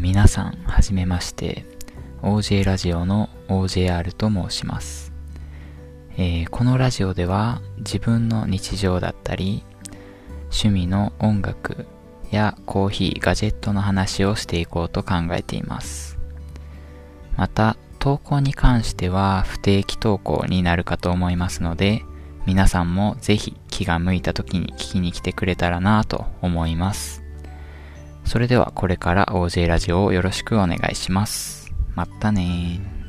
皆さん、はじめまして。OJ ラジオの OJR と申します、えー、このラジオでは自分の日常だったり、趣味の音楽やコーヒー、ガジェットの話をしていこうと考えています。また、投稿に関しては不定期投稿になるかと思いますので、皆さんもぜひ気が向いた時に聞きに来てくれたらなと思います。それではこれから OJ ラジオをよろしくお願いします。またね。